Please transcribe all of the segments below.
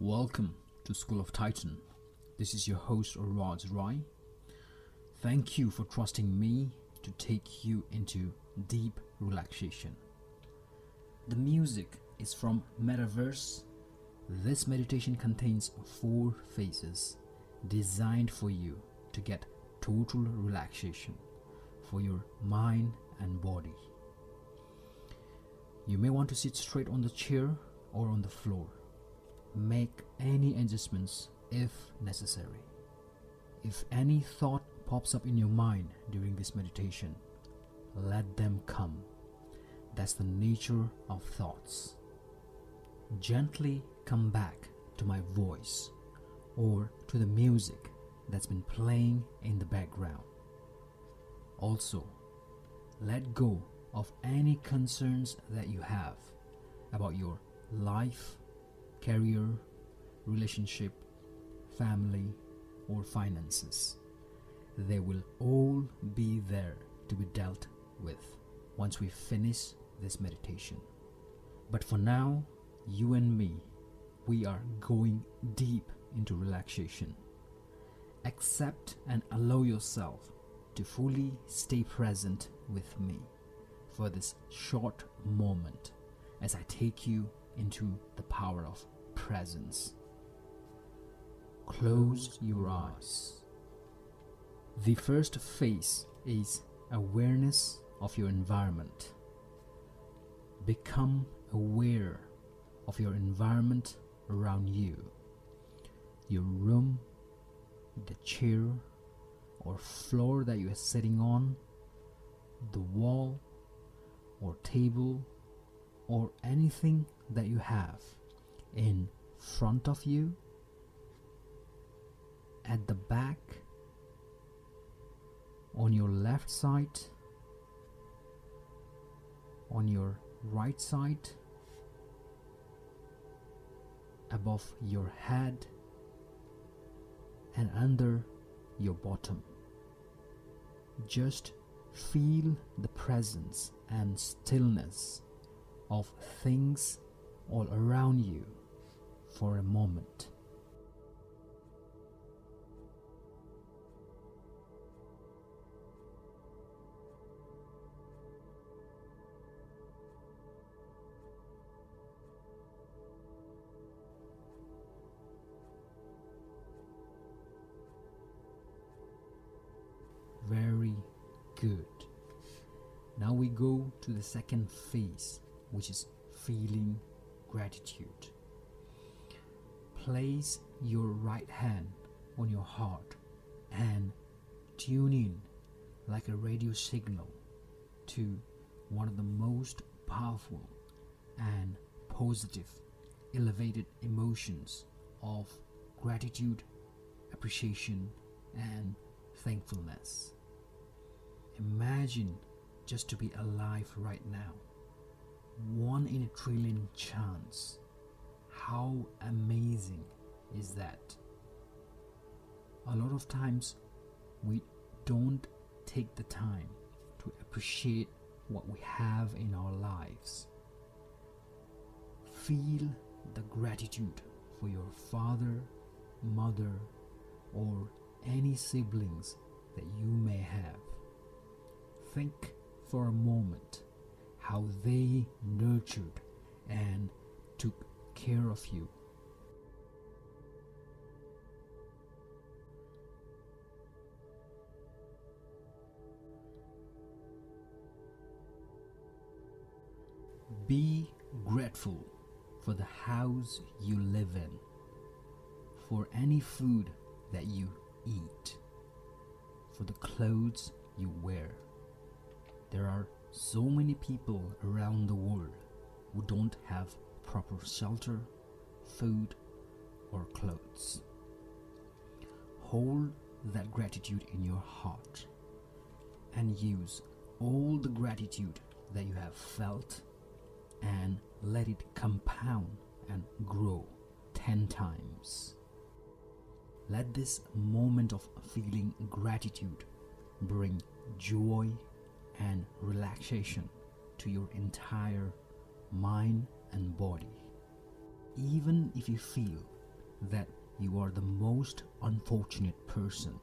Welcome to School of Titan. This is your host Raj Rai. Thank you for trusting me to take you into deep relaxation. The music is from Metaverse. This meditation contains four phases designed for you to get total relaxation for your mind and body. You may want to sit straight on the chair or on the floor. Make any adjustments if necessary. If any thought pops up in your mind during this meditation, let them come. That's the nature of thoughts. Gently come back to my voice or to the music that's been playing in the background. Also, let go of any concerns that you have about your life, career, relationship, family, or finances. They will all be there to be dealt with once we finish this meditation. But for now, you and me, we are going deep into relaxation. Accept and allow yourself to fully stay present with me for this short moment as I take you into the power of presence. Close your eyes. The first phase is awareness of your environment. Become aware of your environment around you, your room, the chair or floor that you are sitting on, the wall or table or anything that you have in front of you, at the back, on your left side, on your right side, above your head, and under your bottom. Just feel the presence and stillness of things all around you for a moment. Very good. Now we go to the second phase, which is feeling gratitude. Place your right hand on your heart and tune in like a radio signal to one of the most powerful and positive, elevated emotions of gratitude, appreciation, and thankfulness. Imagine just to be alive right now. One in a trillion chance. How amazing is that? A lot of times we don't take the time to appreciate what we have in our lives. Feel the gratitude for your father, mother, or any siblings that you may have. Think for a moment how they nurtured and took care of you. Be grateful for the house you live in, for any food that you eat, for the clothes you wear. There are so many people around the world who don't have proper shelter, food, or clothes. Hold that gratitude in your heart and use all the gratitude that you have felt and let it compound and grow 10 times. Let this moment of feeling gratitude bring joy and relaxation to your entire mind and body. Even if you feel that you are the most unfortunate person.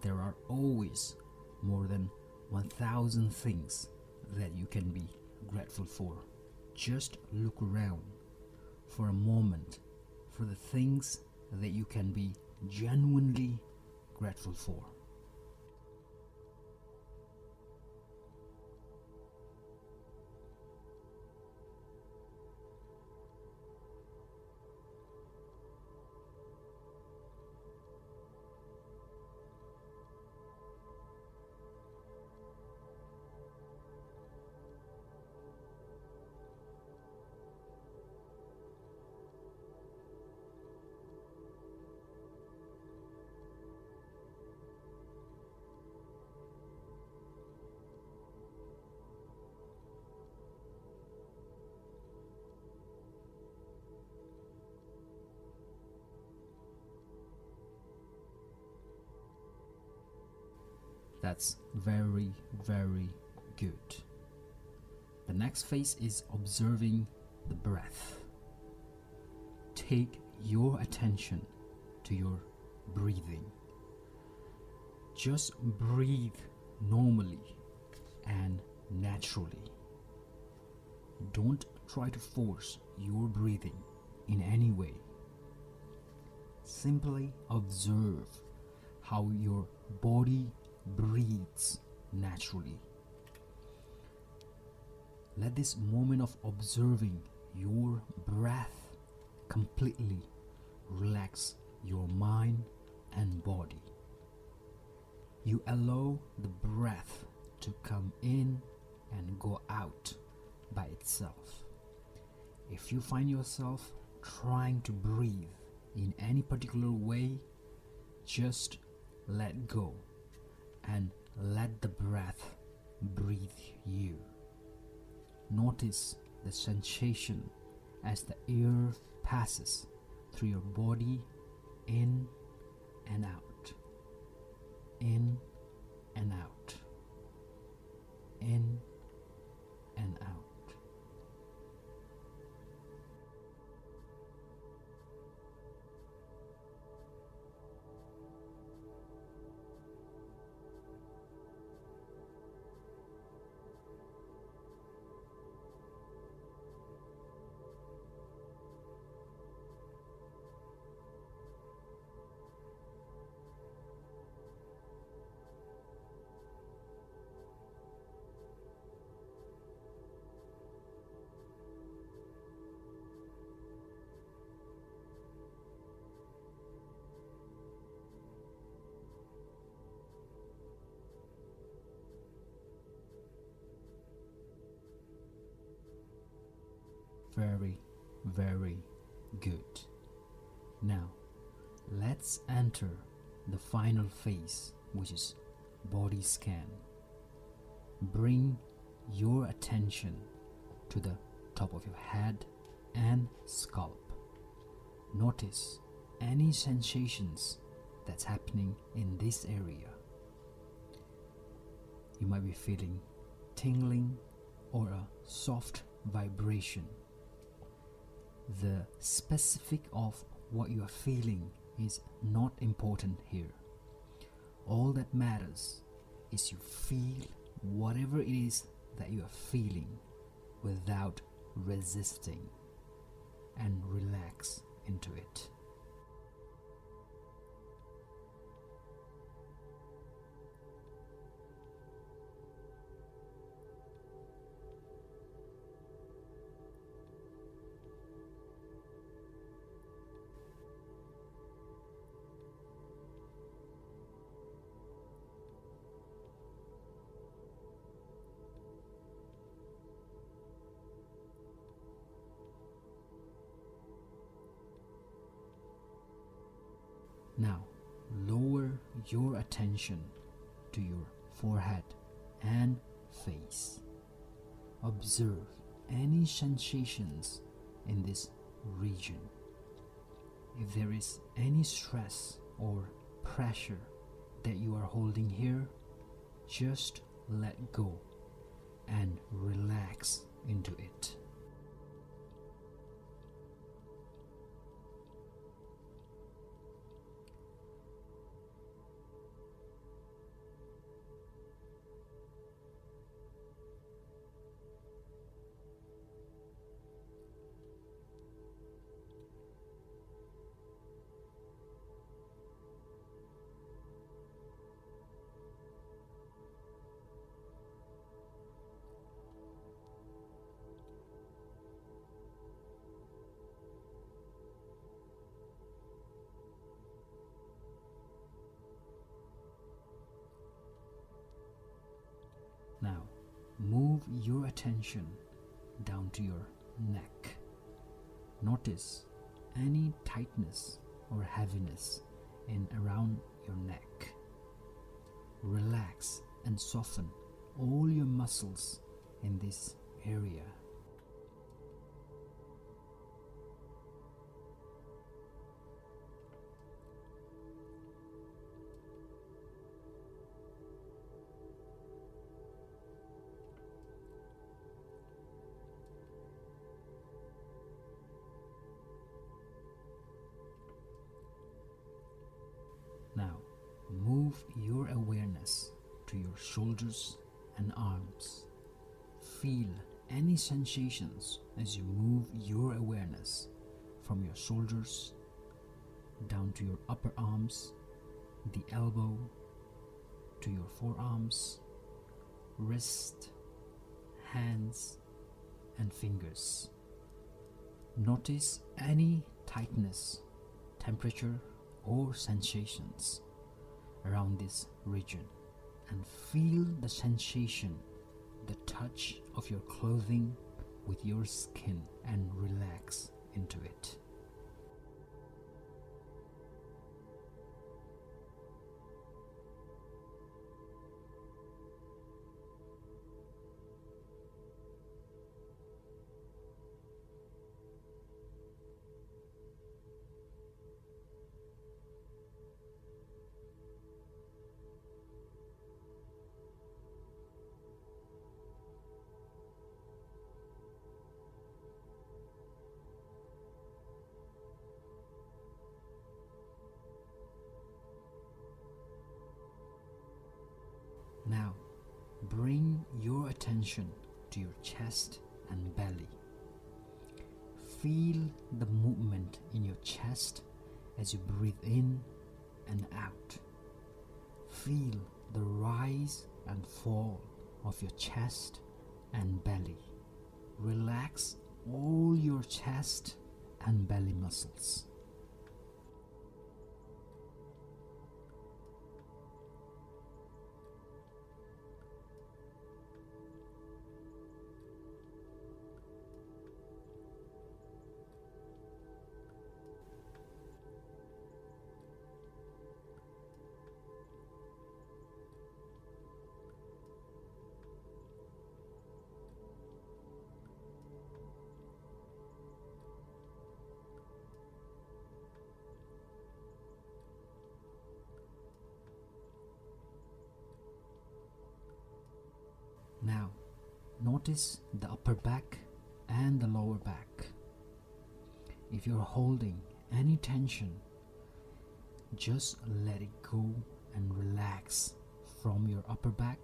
There are always more than 1000 things that you can be grateful for. Just look around for a moment for the things that you can be genuinely grateful for. That's very, very good. The next phase is observing the breath. Take your attention to your breathing. Just breathe normally and naturally. Don't try to force your breathing in any way. Simply observe how your body breathes naturally. Let this moment of observing your breath completely relax your mind and body. You allow the breath to come in and go out by itself. If you find yourself trying to breathe in any particular way, just let go and let the breath breathe you. Notice the sensation as the air passes through your body in and out, in and out, in and out. Very, very good. Now, let's enter the final phase, which is body scan. Bring your attention to the top of your head and scalp. Notice any sensations that's happening in this area. You might be feeling tingling or a soft vibration the specific of what you are feeling is not important here. All that matters is you feel whatever it is that you are feeling without resisting and relax into it. Now, lower your attention to your forehead and face. Observe any sensations in this region. If there is any stress or pressure that you are holding here, just let go and relax into it. Move your attention down to your neck. Notice any tightness or heaviness in around your neck. Relax and soften all your muscles in this area. Shoulders and arms. Feel any sensations as you move your awareness from your shoulders down to your upper arms, the elbow, to your forearms, wrist, hands, and fingers. Notice any tightness, temperature, or sensations around this region and feel the sensation, the touch of your clothing with your skin and relax into it. To your chest and belly. Feel the movement in your chest as you breathe in and out. Feel the rise and fall of your chest and belly. Relax all your chest and belly muscles. Notice the upper back and the lower back. If you're holding any tension, just let it go and relax from your upper back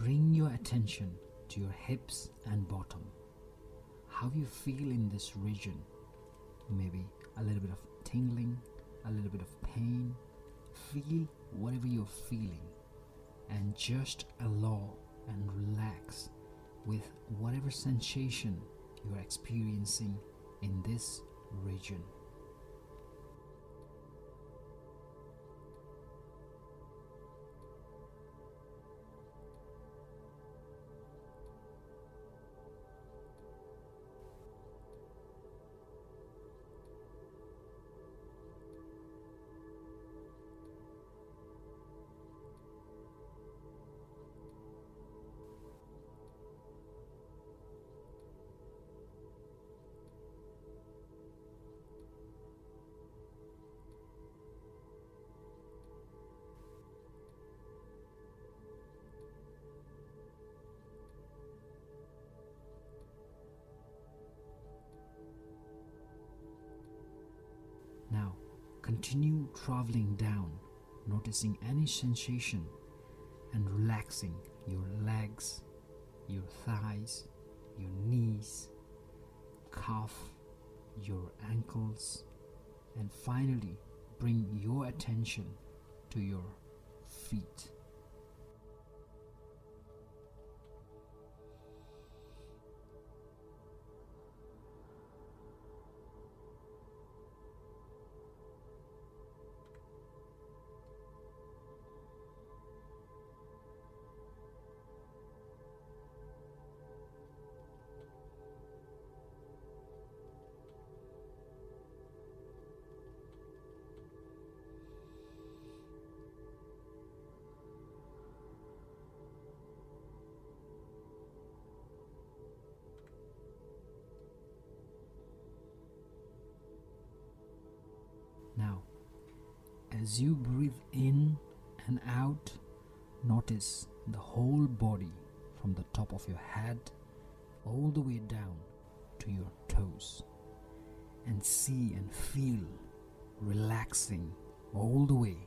bring your attention to your hips and bottom. How you feel in this region? Maybe a little bit of tingling, a little bit of pain. Feel whatever you're feeling and just allow and relax with whatever sensation you're experiencing in this region. Continue traveling down, noticing any sensation and relaxing your legs, your thighs, your knees, calf, your ankles, and finally bring your attention to your feet. As you breathe in and out, notice the whole body from the top of your head all the way down to your toes. And see and feel relaxing all the way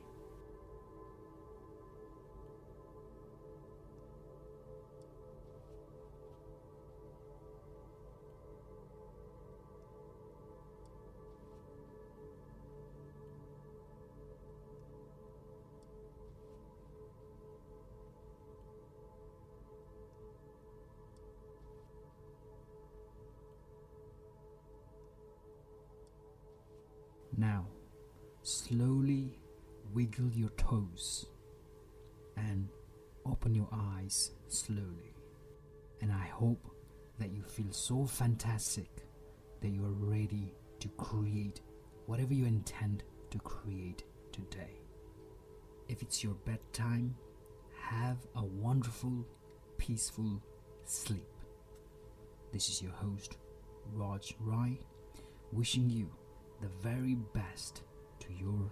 slowly wiggle your toes and open your eyes slowly. And I hope that you feel so fantastic that you are ready to create whatever you intend to create today. If it's your bedtime, have a wonderful, peaceful sleep. This is your host, Raj Rai, wishing you the very best your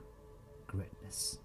greatness.